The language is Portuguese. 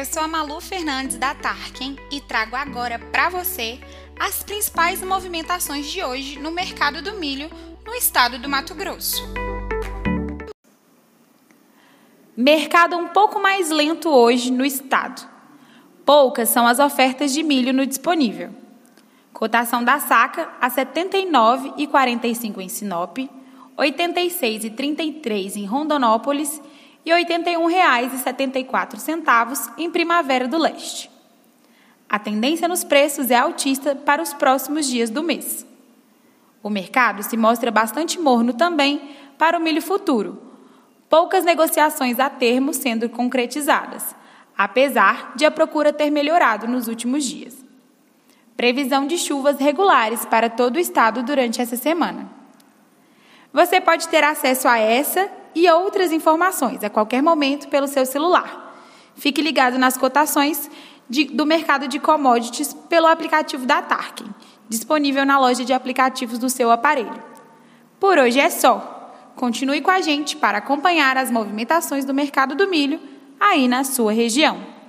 Eu sou a Malu Fernandes da Tarkin e trago agora para você as principais movimentações de hoje no mercado do milho no estado do Mato Grosso. Mercado um pouco mais lento hoje no estado. Poucas são as ofertas de milho no disponível. Cotação da saca a R$ 79,45 em Sinop, R$ 86,33 em Rondonópolis e R$ 81,74 em Primavera do Leste. A tendência nos preços é altista para os próximos dias do mês. O mercado se mostra bastante morno também para o milho futuro. Poucas negociações a termo sendo concretizadas, apesar de a procura ter melhorado nos últimos dias. Previsão de chuvas regulares para todo o estado durante essa semana. Você pode ter acesso a essa e outras informações a qualquer momento pelo seu celular. Fique ligado nas cotações de, do mercado de commodities pelo aplicativo da Tarkin, disponível na loja de aplicativos do seu aparelho. Por hoje é só. Continue com a gente para acompanhar as movimentações do mercado do milho aí na sua região.